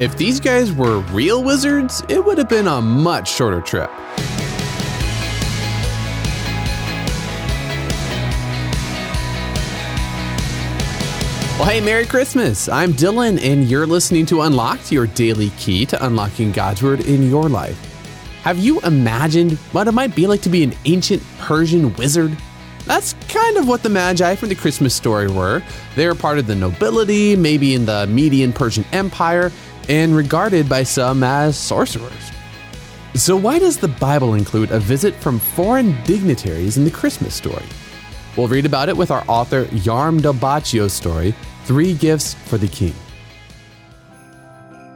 If these guys were real wizards, it would have been a much shorter trip. Well, hey, Merry Christmas. I'm Dylan, and you're listening to Unlocked, your daily key to unlocking God's Word in your life. Have you imagined what it might be like to be an ancient Persian wizard? That's kind of what the Magi from the Christmas story were. They were part of the nobility, maybe in the Median Persian Empire, and regarded by some as sorcerers. So, why does the Bible include a visit from foreign dignitaries in the Christmas story? We'll read about it with our author Yarm Del story, Three Gifts for the King.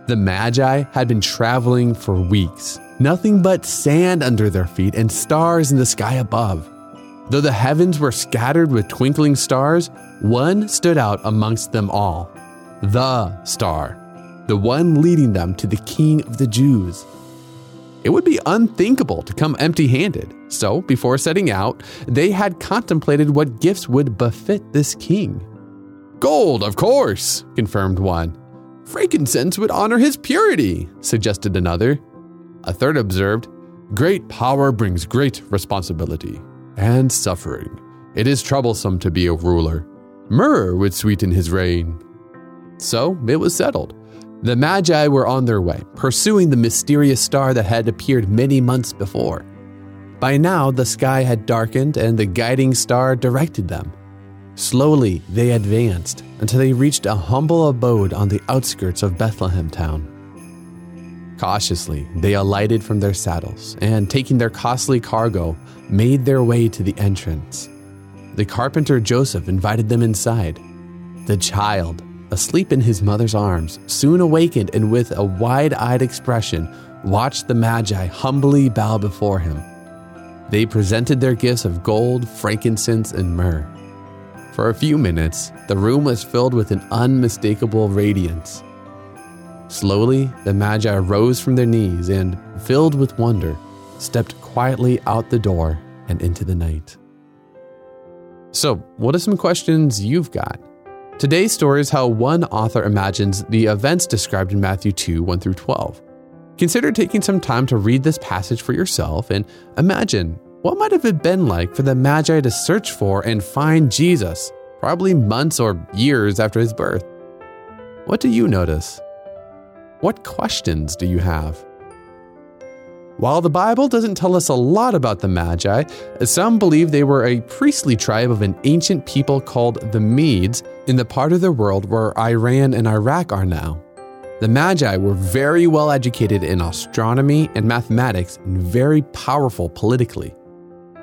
The Magi had been traveling for weeks, nothing but sand under their feet and stars in the sky above. Though the heavens were scattered with twinkling stars, one stood out amongst them all the star, the one leading them to the King of the Jews. It would be unthinkable to come empty handed, so before setting out, they had contemplated what gifts would befit this king. Gold, of course, confirmed one. Frankincense would honor his purity, suggested another. A third observed, Great power brings great responsibility and suffering. It is troublesome to be a ruler. Myrrh would sweeten his reign. So it was settled. The Magi were on their way, pursuing the mysterious star that had appeared many months before. By now, the sky had darkened and the guiding star directed them. Slowly, they advanced until they reached a humble abode on the outskirts of Bethlehem town. Cautiously, they alighted from their saddles and, taking their costly cargo, made their way to the entrance. The carpenter Joseph invited them inside. The child, asleep in his mother's arms, soon awakened and with a wide eyed expression watched the Magi humbly bow before him. They presented their gifts of gold, frankincense, and myrrh. For a few minutes, the room was filled with an unmistakable radiance. Slowly, the Magi rose from their knees and, filled with wonder, stepped quietly out the door and into the night. So, what are some questions you've got? Today's story is how one author imagines the events described in Matthew 2 1 through 12. Consider taking some time to read this passage for yourself and imagine what might have it been like for the Magi to search for and find Jesus, probably months or years after his birth. What do you notice? What questions do you have? While the Bible doesn't tell us a lot about the Magi, some believe they were a priestly tribe of an ancient people called the Medes in the part of the world where Iran and Iraq are now. The Magi were very well educated in astronomy and mathematics and very powerful politically.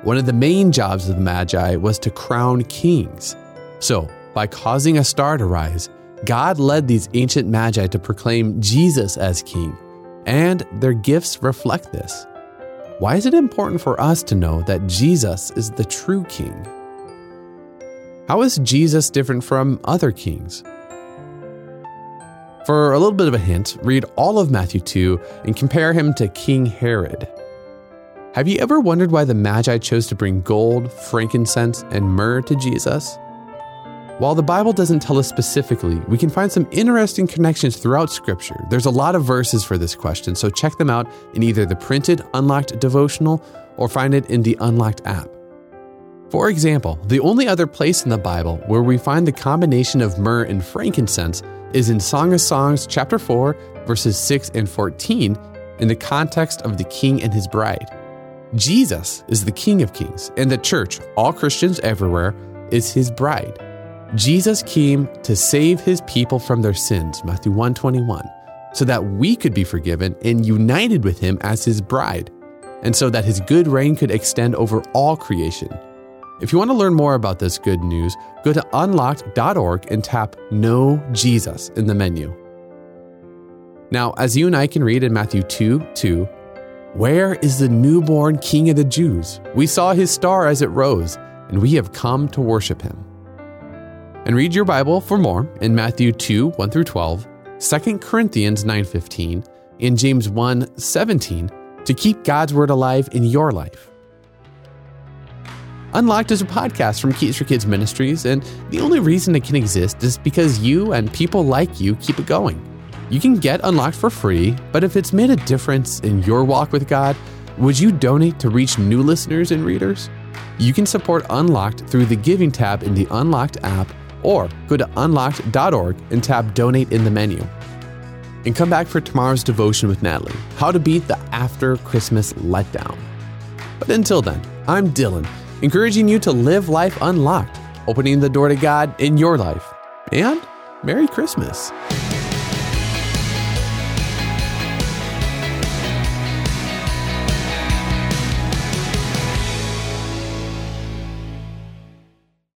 One of the main jobs of the Magi was to crown kings. So, by causing a star to rise, God led these ancient Magi to proclaim Jesus as king and their gifts reflect this. Why is it important for us to know that Jesus is the true king? How is Jesus different from other kings? For a little bit of a hint, read all of Matthew 2 and compare him to King Herod. Have you ever wondered why the Magi chose to bring gold, frankincense, and myrrh to Jesus? While the Bible doesn't tell us specifically, we can find some interesting connections throughout Scripture. There's a lot of verses for this question, so check them out in either the printed Unlocked devotional or find it in the Unlocked app. For example, the only other place in the Bible where we find the combination of myrrh and frankincense is in Song of Songs, chapter 4, verses 6 and 14, in the context of the king and his bride. Jesus is the King of Kings, and the church, all Christians everywhere, is his bride. Jesus came to save his people from their sins, Matthew 121, so that we could be forgiven and united with him as his bride, and so that his good reign could extend over all creation. If you want to learn more about this good news, go to unlocked.org and tap Know Jesus in the menu. Now, as you and I can read in Matthew 2 2, where is the newborn King of the Jews? We saw his star as it rose, and we have come to worship him. And read your Bible for more in Matthew 2 1 through 12, 2 Corinthians 9 15, and James 1 17 to keep God's Word alive in your life. Unlocked is a podcast from Keys for Kids Ministries, and the only reason it can exist is because you and people like you keep it going. You can get Unlocked for free, but if it's made a difference in your walk with God, would you donate to reach new listeners and readers? You can support Unlocked through the Giving tab in the Unlocked app or go to unlocked.org and tap Donate in the menu. And come back for tomorrow's devotion with Natalie How to Beat the After Christmas Letdown. But until then, I'm Dylan, encouraging you to live life unlocked, opening the door to God in your life. And Merry Christmas.